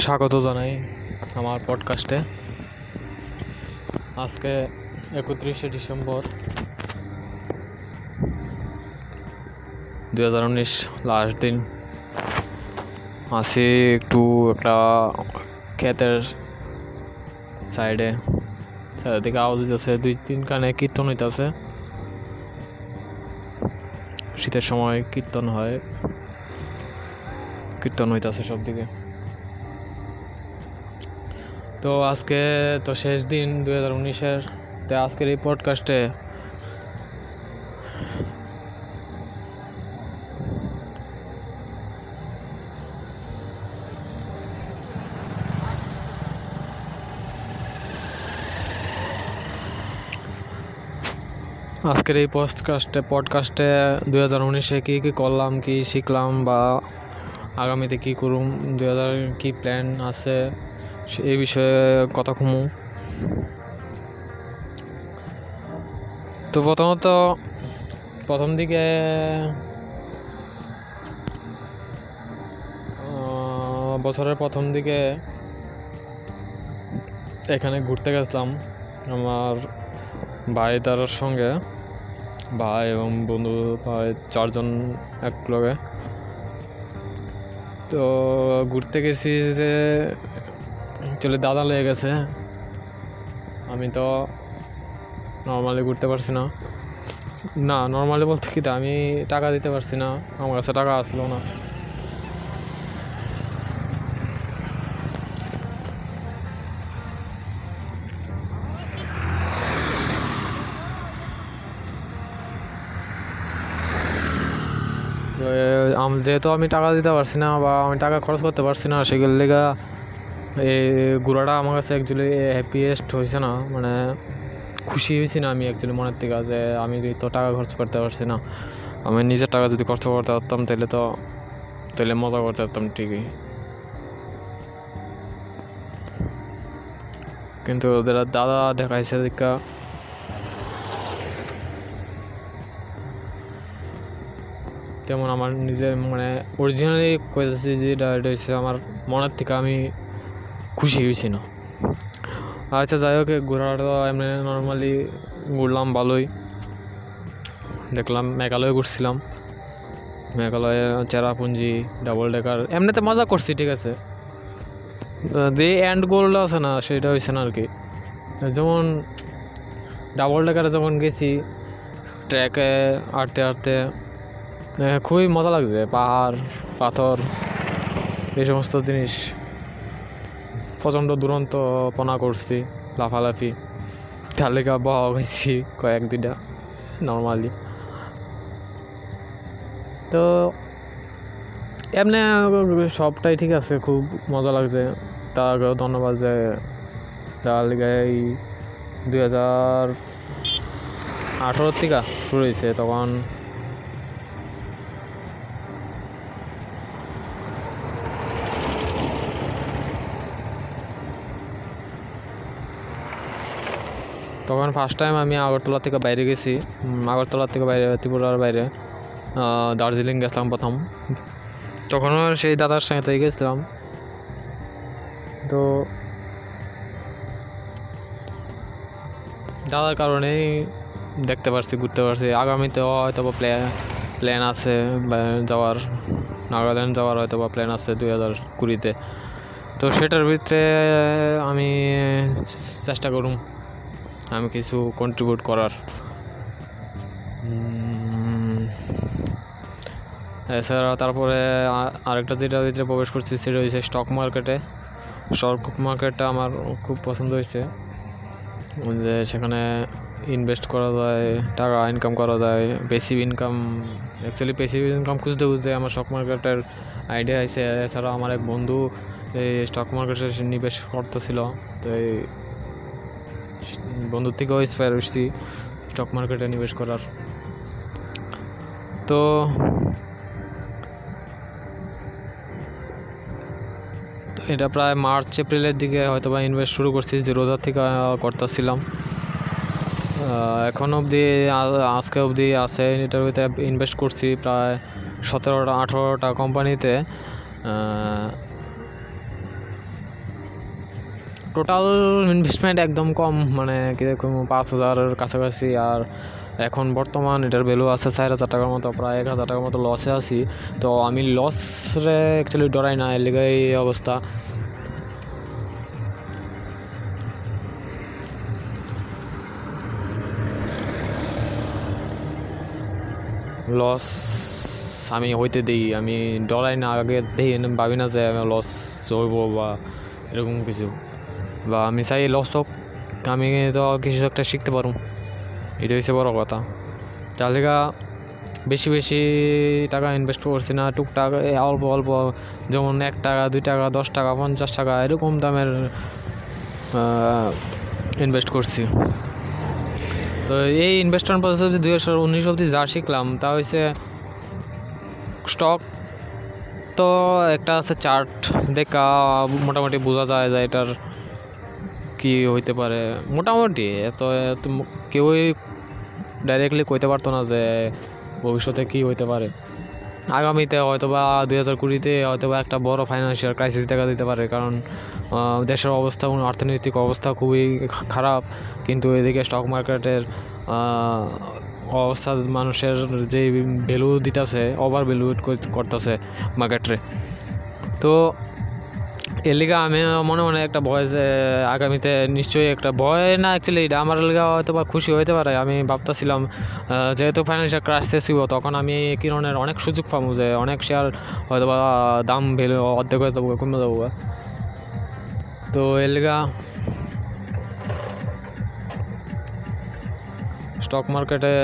স্বাগত জানাই আমার পডকাস্টে আজকে একত্রিশে ডিসেম্বর দুই হাজার উনিশ লাস্ট দিন। আসি একটু একটা ক্ষেতের সাইডে চারিদিকে আওয়াজ হইতেছে দুই তিন কানে কীর্তন হইতেছে। শীতের সময় কীর্তন হয়। কীর্তন হইতেছে সব দিকে তো আজকে তো শেষ দিন দু হাজার উনিশের। তো আজকের এই পডকাস্টে আজকের এই পডকাস্টে পডকাস্টে দু হাজার উনিশে কী কী করলাম, কী শিখলাম বা আগামীতে কী করুম দু হাজার কী প্ল্যান আছে? এই বিষয়ে কথা কমু। তো প্রথমত প্রথম দিকে বছরের প্রথম দিকে এখানে ঘুরতে গেছিলাম আমার ভাই তার সঙ্গে। ভাই এবং বন্ধু ভাই চারজন এক লগে তো ঘুরতে গেছি যে চলে দাদা লেগে গেছে। আমি তো নর্মালি ঘুরতে পারছি না। না নর্মালি বলতে কি আমি টাকা দিতে পারছি না। আমার কাছে টাকা আসলো না। যেহেতু আমি টাকা দিতে পারছি না বা আমি টাকা খরচ করতে পারছি না সেগুলো লেগা এই ঘোরাটা আমার কাছে অ্যাকচুয়ালি হ্যাপিয়েস্ট হয়েছে না মানে খুশি হয়েছি না আমি অ্যাকচুয়ালি মনের থেকে যে আমি তো টাকা খরচ করতে পারছি না, আমি নিজের টাকা যদি খরচ করতে পারতাম তাহলে তো, তাহলে মজা করতে পারতাম ঠিকই। কিন্তু ওদের দাদা দেখাইছে দেখা। তেমন আমার নিজের মানে অরিজিনালি কইতেছি যেটা এটা হচ্ছে আমার মনের থেকে আমি খুশি হয়েছি না। আচ্ছা যাই হোক ঘোরাটা এমনি নর্মালি ঘুরলাম ভালোই। দেখলাম মেঘালয় ঘুরছিলাম। মেঘালয়ে চেরাপুঞ্জি ডাবল ডেকার এমনিতে মজা করছি, ঠিক আছে। যে অ্যান্ড গোলটা আছে না, সেটা হয়েছে না আর কি। যেমন ডাবল ডেকারে যখন গেছি ট্র্যাকে আটতে আটতে খুবই মজা লাগছে, পাহাড়, পাথর, এই সমস্ত জিনিস। প্রচণ্ড দুরন্ত পনা করছি, লাফালাফি। তালিকা বহা হয়েছি কয়েক দুইটা নর্মালি তো এমনি সবটাই ঠিক আছে, খুব মজা লাগছে। তাকেও ধন্যবাদ যে তার এই দুই হাজার আঠারোর থেকে শুরু হয়েছে, তখন তখন ফার্স্ট টাইম আমি আগরতলা থেকে বাইরে গেছি। আগরতলা থেকে বাইরে, ত্রিপুরার বাইরে। দার্জিলিং গেছিলাম প্রথম। তখনও সেই দাদার সাথেই গেছিলাম। তো দাদার কারণেই দেখতে পারছি, ঘুরতে পারছি। আগামীতেও হয়তো বা প্ল্যান প্ল্যান আছে যাওয়ার, নাগাল্যান্ড যাওয়ার হয়তো বা প্ল্যান আছে দুই হাজার কুড়িতে। তো সেটার ভিতরে আমি চেষ্টা করুম। আমি কিছু কন্ট্রিবিউট করার। এছাড়া তারপরে আরেকটা যেটা ভিতরে প্রবেশ করছি সেটা হচ্ছে স্টক মার্কেটে স্টক মার্কেটটা আমার খুব পছন্দ হয়েছে যে সেখানে ইনভেস্ট করা যায়, টাকা ইনকাম করা যায় passive income actually passive income খুঁজতে খুঁজতে আমার স্টক মার্কেটের আইডিয়া আছে এছাড়া আমার এক বন্ধু এই স্টক মার্কেটে নিবেশ করতেছিল। তো এই বন্ধুর থেকেও ইন্সপায়ার হচ্ছি স্টক মার্কেটে নিবেশ করার। তো এটা প্রায় মার্চ, এপ্রিলের দিকে হয়তো বা ইনভেস্ট শুরু করছি যে রোজার থেকে করতেছিলাম। এখন অবধি আজকে অবধি আছে, এটার ভিতরে ইনভেস্ট করছি প্রায় সতেরোটা, আঠেরোটা কোম্পানিতে টোটাল ইনভেস্টমেন্ট একদম কম মানে কীরকম পাঁচ হাজারের কাছাকাছি। আর এখন বর্তমান এটার ভ্যালু আছে চার হাজার টাকার মতো, প্রায় এক হাজার টাকার মতো লসে আছি। তো আমি লসরে অ্যাকচুয়ালি ডরাই না, এর এই অবস্থা। লস আমি হইতে দিই, আমি ডরাই না, আগে দিই ভাবি না যে আমি লস হইব বা এরকম কিছু। বা আমি চাই লস হোক, আমি তো কিছু একটা শিখতে পারুম। এটা হচ্ছে বড় কথা। তার বেশি বেশি টাকা ইনভেস্ট করছি না, টুকটাক অল্প অল্প যেমন এক টাকা, দুই টাকা, দশ টাকা, পঞ্চাশ টাকা, এরকম দামের ইনভেস্ট করছি। তো এই ইনভেস্টমেন্ট প্রসেস অব্দি দুই হাজার উনিশ অব্দি যা শিখলাম, তা হচ্ছে স্টক তো একটা আছে চার্ট দেখা মোটামুটি বোঝা যায় যে এটার কি হইতে পারে? মোটামুটি, এত কেউই ডাইরেক্টলি কইতে পারতো না যে ভবিষ্যতে কি হইতে পারে। আগামীতে হয়তো বা দুই হাজার কুড়িতে হয়তো বা একটা বড় ফাইন্যান্সিয়াল ক্রাইসিস দেখা দিতে পারে, কারণ দেশের অবস্থা এবং অর্থনৈতিক অবস্থা খুবই খারাপ। কিন্তু এদিকে স্টক মার্কেটের অবস্থা মানুষের যে ভ্যালু দিতেছে ওভার ভ্যালু করতেছে মার্কেটে তো এর লিগা আমি মনে মনে একটা ভয় আগামীতে নিশ্চয়ই একটা ভয়, না অ্যাকচুয়ালি এটা আমার লিগা হয়তো বা খুশি হইতে পারে। আমি ভাবতেছিলাম যেহেতু ফাইন্যান্সিয়াল ক্রাইসিস ছিল তখন আমি কিরণের অনেক সুযোগ পাবো যে অনেক শেয়ার হয়তো বা দাম ভ্যালু অর্ধেক হয়ে যাব, কমে যাব। তো এর লিগা স্টক মার্কেটে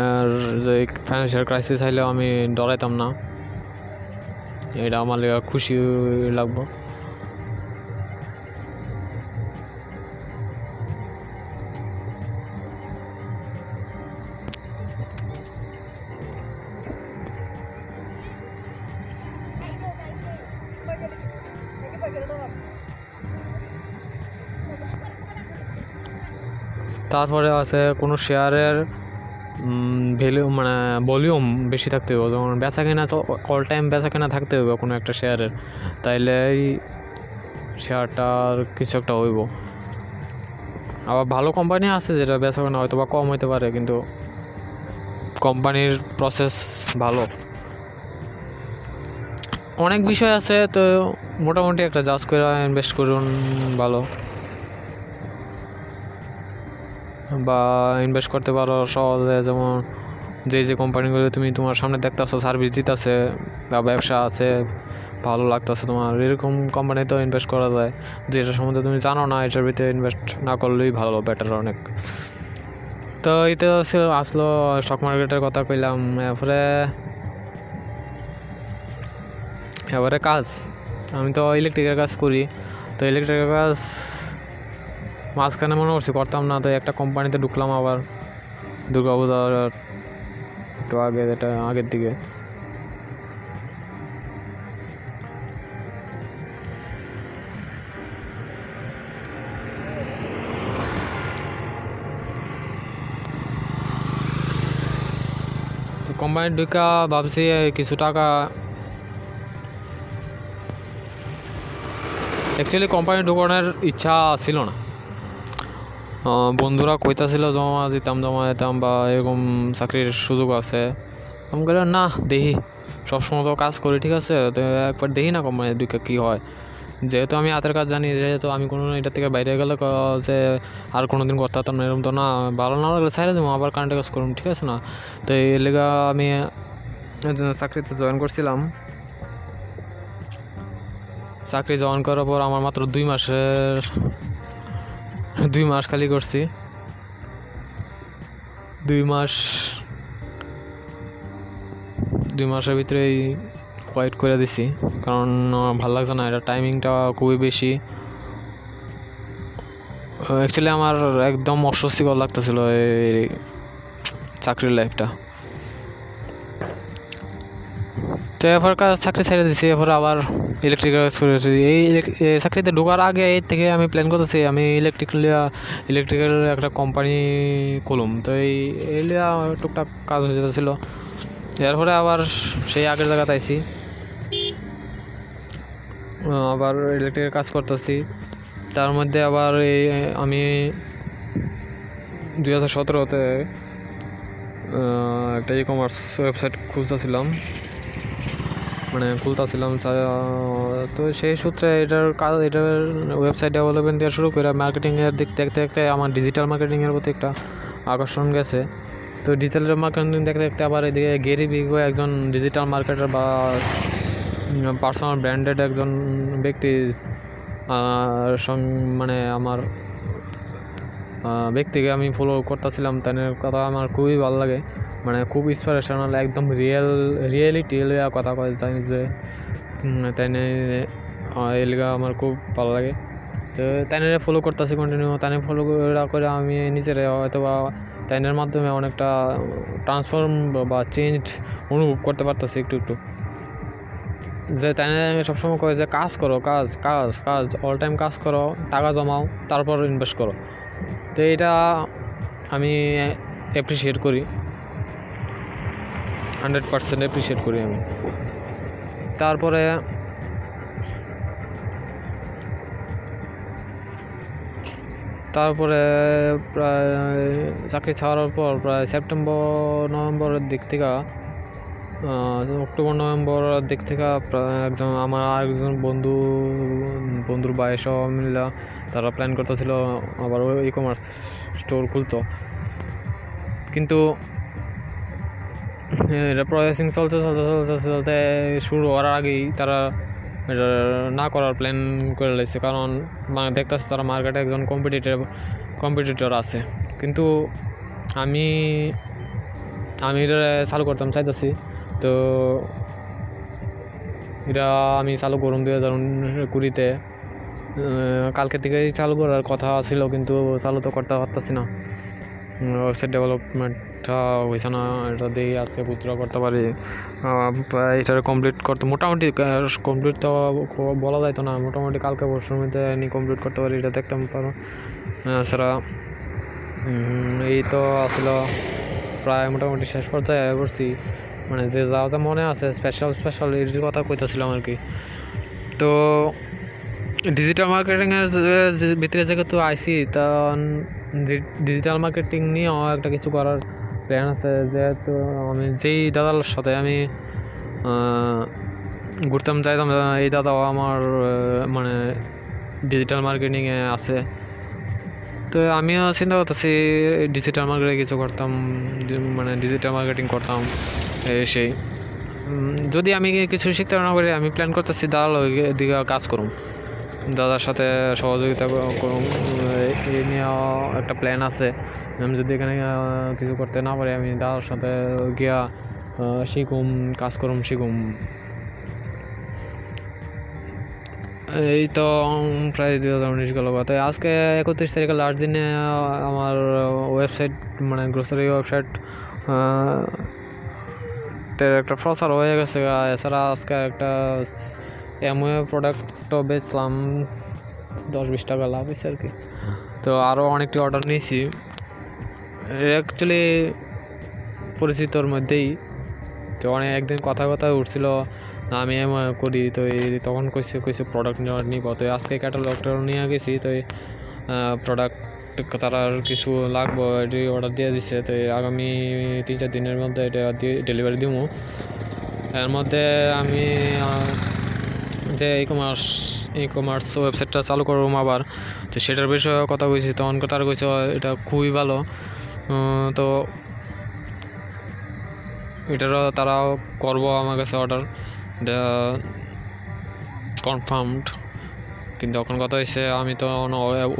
আর যে ফাইন্যান্সিয়াল ক্রাইসিস আইলেও আমি ডরাইতাম না। এটা আমার খুশি লাগবো। তারপরে আছে কোনো শেয়ারের ভ্যালু মানে ভলিউম বেশি থাকতে হবে যেমন বেচা কেনা অল টাইম বেচা কেনা থাকতে হবে কোনো একটা শেয়ারের তাইলে শেয়ারটার কিছু একটা হইব। আবার ভালো কোম্পানি আছে যেটা বেচা কেনা হয়তো বা কম হইতে পারে, কিন্তু কোম্পানির প্রসেস ভালো। অনেক বিষয় আছে, তো মোটামুটি একটা জাজ করে ইনভেস্ট করুন ভালো। বা ইনভেস্ট করতে পারো সহজে, যেমন যে যে কোম্পানিগুলো তুমি তোমার সামনে দেখতেছো সার্ভিস দিতেছে বা ব্যবসা আছে, ভালো লাগতেছে তোমার, এরকম কোম্পানিতেও ইনভেস্ট করা যায়। যেটার সম্বন্ধে তুমি জানো না, এটার ভিতরে ইনভেস্ট না করলেই ভালো বেটার অনেক। তো এতে আসলো স্টক মার্কেটের কথা কইলাম, এরপরে এবারে কাজ। আমি তো ইলেকট্রিকের কাজ করি। তো ইলেকট্রিকের কাজ মাঝখানে মনে করছি করতাম না তো একটা কোম্পানিতে ঢুকলাম আবার, দুর্গা পূজার একটু আগে এটা আগের দিকে। তো কোম্পানি ঢুকা ভাবছি কিছু টাকা অ্যাকচুয়ালি কোম্পানি ঢুকানোর ইচ্ছা ছিল না। বন্ধুরা কইতাছিল জমা দিতাম জমা দিতাম বা এরকম চাকরির সুযোগ আছে। আমি বললাম না দেখি সবসময় তো কাজ করি, ঠিক আছে? তো একবার দেখি না কোম্পানি দুইটা কী হয়? যেহেতু আমি হাতের কাজ জানি, যেহেতু আমি কোনো এটা থেকে বাইরে গেলে যে আর কোনো দিন করতে পারতাম না, এরকম তো না। ভালো না লাগলে ছাইড়ে দেবো, আবার কারেন্টের কাজ করুন ঠিক আছে না? তো এই লেগা আমি চাকরিতে জয়েন করছিলাম। চাকরি জয়েন করার পর আমার মাত্র দুই মাসের দুই মাস খালি করছি। দুই মাস, দুই মাসের ভিতরেই কোয়াইট করে দিছি। কারণ ভালো লাগছে না, এটা টাইমিংটা খুবই বেশি। অ্যাকচুয়ালি আমার একদম অস্বস্তিকর লাগতেছিল এই চাকরির লাইফটা তো এরপর কাজ চাকরি ছেড়ে দিছি, এরপর আবার ইলেকট্রিক্যাল এই চাকরিতে ঢোকার আগে এর থেকে আমি প্ল্যান করতেছি, আমি ইলেকট্রিক্যাল ইলেকট্রিক্যাল একটা কোম্পানি খুলুম। তো এই এই লিয়া টুকটাক কাজ হয়ে যেতেছিল। এরপরে আবার সেই আগের জায়গাতে আইছি। আবার ইলেকট্রিকের কাজ করতেছি। তার মধ্যে আবার এই, আমি দুই হাজার সতেরোতে একটা ই কমার্স ওয়েবসাইট খুঁজতেছিলাম মানে খুলতেছিলাম তো সেই সূত্রে এটার কাজ, এটার ওয়েবসাইট ডেভেলপমেন্ট দিয়ে শুরু করে মার্কেটিংয়ের দিক দেখতে দেখতে আমার ডিজিটাল মার্কেটিংয়ের প্রতি একটা আকর্ষণ গেছে। তো ডিজিটাল মার্কেটিং দেখতে দেখতে আবার এদিকে গেরি বিগো একজন ডিজিটাল মার্কেটার বা পার্সোনাল ব্র্যান্ডেড একজন ব্যক্তি মানে আমার ব্যক্তিকে আমি ফলো করতেছিলাম তাই কথা আমার খুবই ভালো লাগে। মানে খুব ইন্সপিরেশনাল একদম রিয়েল রিয়েলিটি লইয়া কথা কয় তাই যে তাই এলিগা আমার খুব ভালো লাগে। তো তাইনের ফলো করতেছি কন্টিনিউ তাই ফলো করে আমি নিজের হয়তো বা তাইনের মাধ্যমে অনেকটা ট্রান্সফর্ম বা চেঞ্জ অনুভব করতে পারতেছি একটু একটু। যে তাই সবসময় কয় যে, কাজ করো, কাজ কাজ কাজ অল টাইম কাজ করো, টাকা জমাও, তারপর ইনভেস্ট করো। তো এটা আমি অ্যাপ্রিসিয়েট করি। হান্ড্রেড পার্সেন্ট অ্যাপ্রিসিয়েট করি আমি। তারপরে তারপরে প্রায় চাকরি ছাড়ার পর প্রায় সেপ্টেম্বর, নভেম্বরের দিক থেকে অক্টোবর, নভেম্বরের দিক থেকে প্রায় একজন আমার আরেকজন বন্ধু, বন্ধুর বয়স মিলা তারা প্ল্যান করতেছিল আবার ই কমার্স স্টোর খুলতো। কিন্তু এটা প্রসেসিং চলতে চলতে চলতে চলতে শুরু হওয়ার আগেই তারা এটা না করার প্ল্যান করে লেছে। কারণ দেখতেছে তারা মার্কেটে একজন কম্পিটিটর কম্পিটিটর আছে। কিন্তু আমি আমি এটা চালু করতাম, চাইতেছি। তো এটা আমি চালু করুন দুই হাজার কুড়িতে। কালকে থেকেই চালু করার কথা ছিল, কিন্তু চালু তো করতে পারতেছি না। ওয়েবসাইট ডেভেলপমেন্টটা হয়েছে না এটা দিয়ে আজকে পুত্র করতে পারি। এটা কমপ্লিট করতে, মোটামুটি কমপ্লিট তো বলা যাইতো না। মোটামুটি কালকে পরশুর মধ্যে কমপ্লিট করতে পারি, এটা দেখতে পারো। এছাড়া এই তো আসলে প্রায় মোটামুটি শেষ পর্যায়ে করছি। মানে যে যা যা মনে আছে স্পেশাল স্পেশাল এর কথা কইতেছিলাম আর কি। তো ডিজিটাল মার্কেটিংয়ের ভিতরে যেহেতু আইসি, তা ডিজিটাল মার্কেটিং নিয়েও একটা কিছু করার প্ল্যান আছে যেহেতু আমি যেই দাদার সাথে আমি ঘুরতাম চাইতাম এই দাদাও আমার মানে ডিজিটাল মার্কেটিংয়ে আছে। তো আমিও চিন্তা করতেছি ডিজিটাল মার্কেটে কিছু করতাম মানে ডিজিটাল মার্কেটিং করতাম সেই। যদি আমি কিছু শিখতে না পারি, আমি প্ল্যান করতেছি দাদার দিকে কাজ করুম। দাদার সাথে সহযোগিতা ক- করুম এই- এই নিয়ে একটা প্ল্যান আছে। আমি যদি এখানে কিছু করতে না পারি, আমি দাদার সাথে গিয়া শিখুম, কাজ করুম, শিখুম। এই তো প্রায় দু হাজার উনিশ গেল তো আজকে একত্রিশ তারিখে লাস্ট দিনে আমার ওয়েবসাইট মানে গ্রোসারি ওয়েবসাইট একটা প্রচার হয়ে গেছে এছাড়া আজকে একটা এমওয়ে প্রোডাক্টও বেচলাম, দশ বিশ টাকা লাভ হয়েছে আর কি। তো আরও অনেকটি অর্ডার নিয়েছি। অ্যাকচুয়ালি পরিচিতর মধ্যেই তো অনেক একদিন কথা কথা উঠছিল আমি করি। তো তখন কইছে কইছে প্রোডাক্ট নেওয়ার নিব। তো আজকে ক্যাটালগটা নিয়ে গেছি, তো প্রোডাক্ট তারা কিছু লাগবো এটি অর্ডার দিয়ে দিছে। তো আগামী তিন চার দিনের মধ্যে এটা ডেলিভারি দিব এর মধ্যে আমি যে ই কমার্স ই কমার্স ওয়েবসাইটটা চালু করব আবার, তো সেটার বিষয়ে কথা কইছি। তখন তারা কইছে, এটা খুবই ভালো। তো এটারও তারাও করব আমার কাছে অর্ডার কনফার্মড কিন্তু এখন কথা হয়েছে আমি তো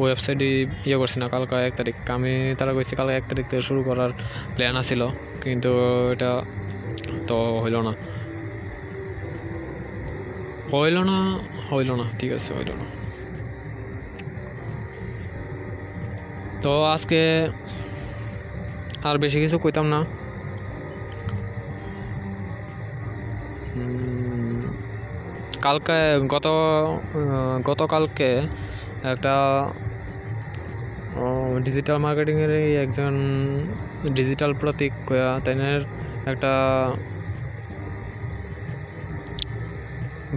ওয়েবসাইটে ইয়ে করছি না, কালকে এক তারিখ। আমি তারা কইছে কালকে এক তারিখ থেকে শুরু করার প্ল্যান আছিল, কিন্তু এটা তো হইল না। হইল না হইল না, ঠিক আছে, হইল না। তো আজকে আর বেশি কিছু কইতাম না। কালকে, গত গতকালকে একটা ডিজিটাল মার্কেটিংয়ের একজন ডিজিটাল প্রতীক কয়া, তাইনের একটা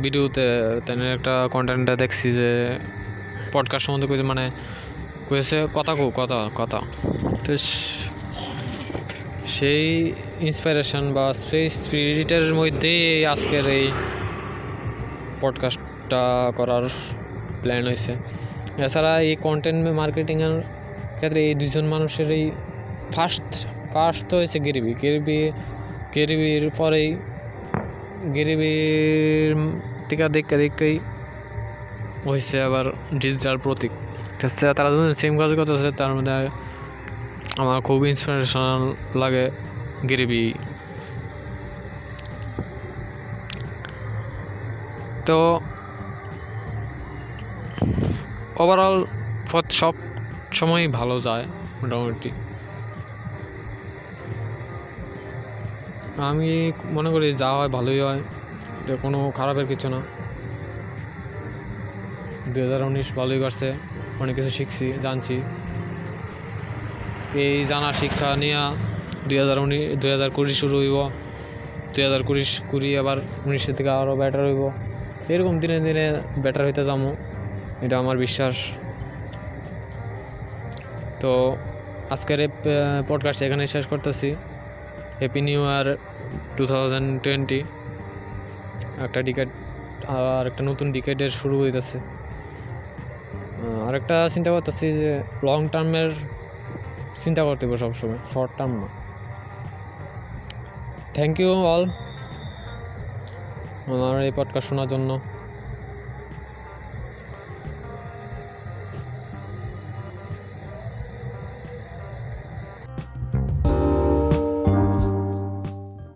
ভিডিওতে তেনে একটা কন্টেন্টে দেখছি যে পডকাস্ট সম্বন্ধে কইছে মানে কইছে কথা কো, কথা কথা। তো সেই ইন্সপিরেশন বা সেই স্পিরিটের মধ্যেই আজকের এই পডকাস্টটা করার প্ল্যান হয়েছে এছাড়া এই কন্টেন্ট মার্কেটিংয়ের ক্ষেত্রে এই দুজন মানুষের এই ফার্স্ট ফার্স্ট তো হয়েছে গেরিবি। গেরিবি, গেরিবির পরেই, গেরিবির টিকা দেখতে দেখতেই হয়েছে আবার ডিজিটাল প্রতীক। তারা যখন সেম কাজ করতেছে, তার মধ্যে আমার খুব ইন্সপিরেশনাল লাগে গেরিবি। তো ওভারঅল সব সময়ই ভালো যায় মোটামুটি। আমি মনে করি যা হয় ভালোই হয়, এটা কোনো খারাপের কিছু না। দু হাজার উনিশ ভালোই করছে, অনেক কিছু শিখছি, জানছি। এই জানা শিক্ষা নিয়ে দুই হাজার উনিশ দুই হাজার কুড়ি শুরু হইব। দুই হাজার কুড়ি কুড়ি আবার উনিশের থেকে আরও বেটার হইব। এরকম দিনে দিনে বেটার হইতে যাব, এটা আমার বিশ্বাস। তো আজকের এই পডকাস্ট এখানে শেষ করতেছি। Happy new year two thousand twenty একটা ডিকেট আর একটা নতুন ডিকেটের শুরু হইতেছে। আরেকটা চিন্তা করতেছি যে লং টার্মের চিন্তা করতে হবে সবসময় শর্ট টার্ম না। থ্যাংক ইউ অল আমার এই পডকাস্ট শোনার জন্য।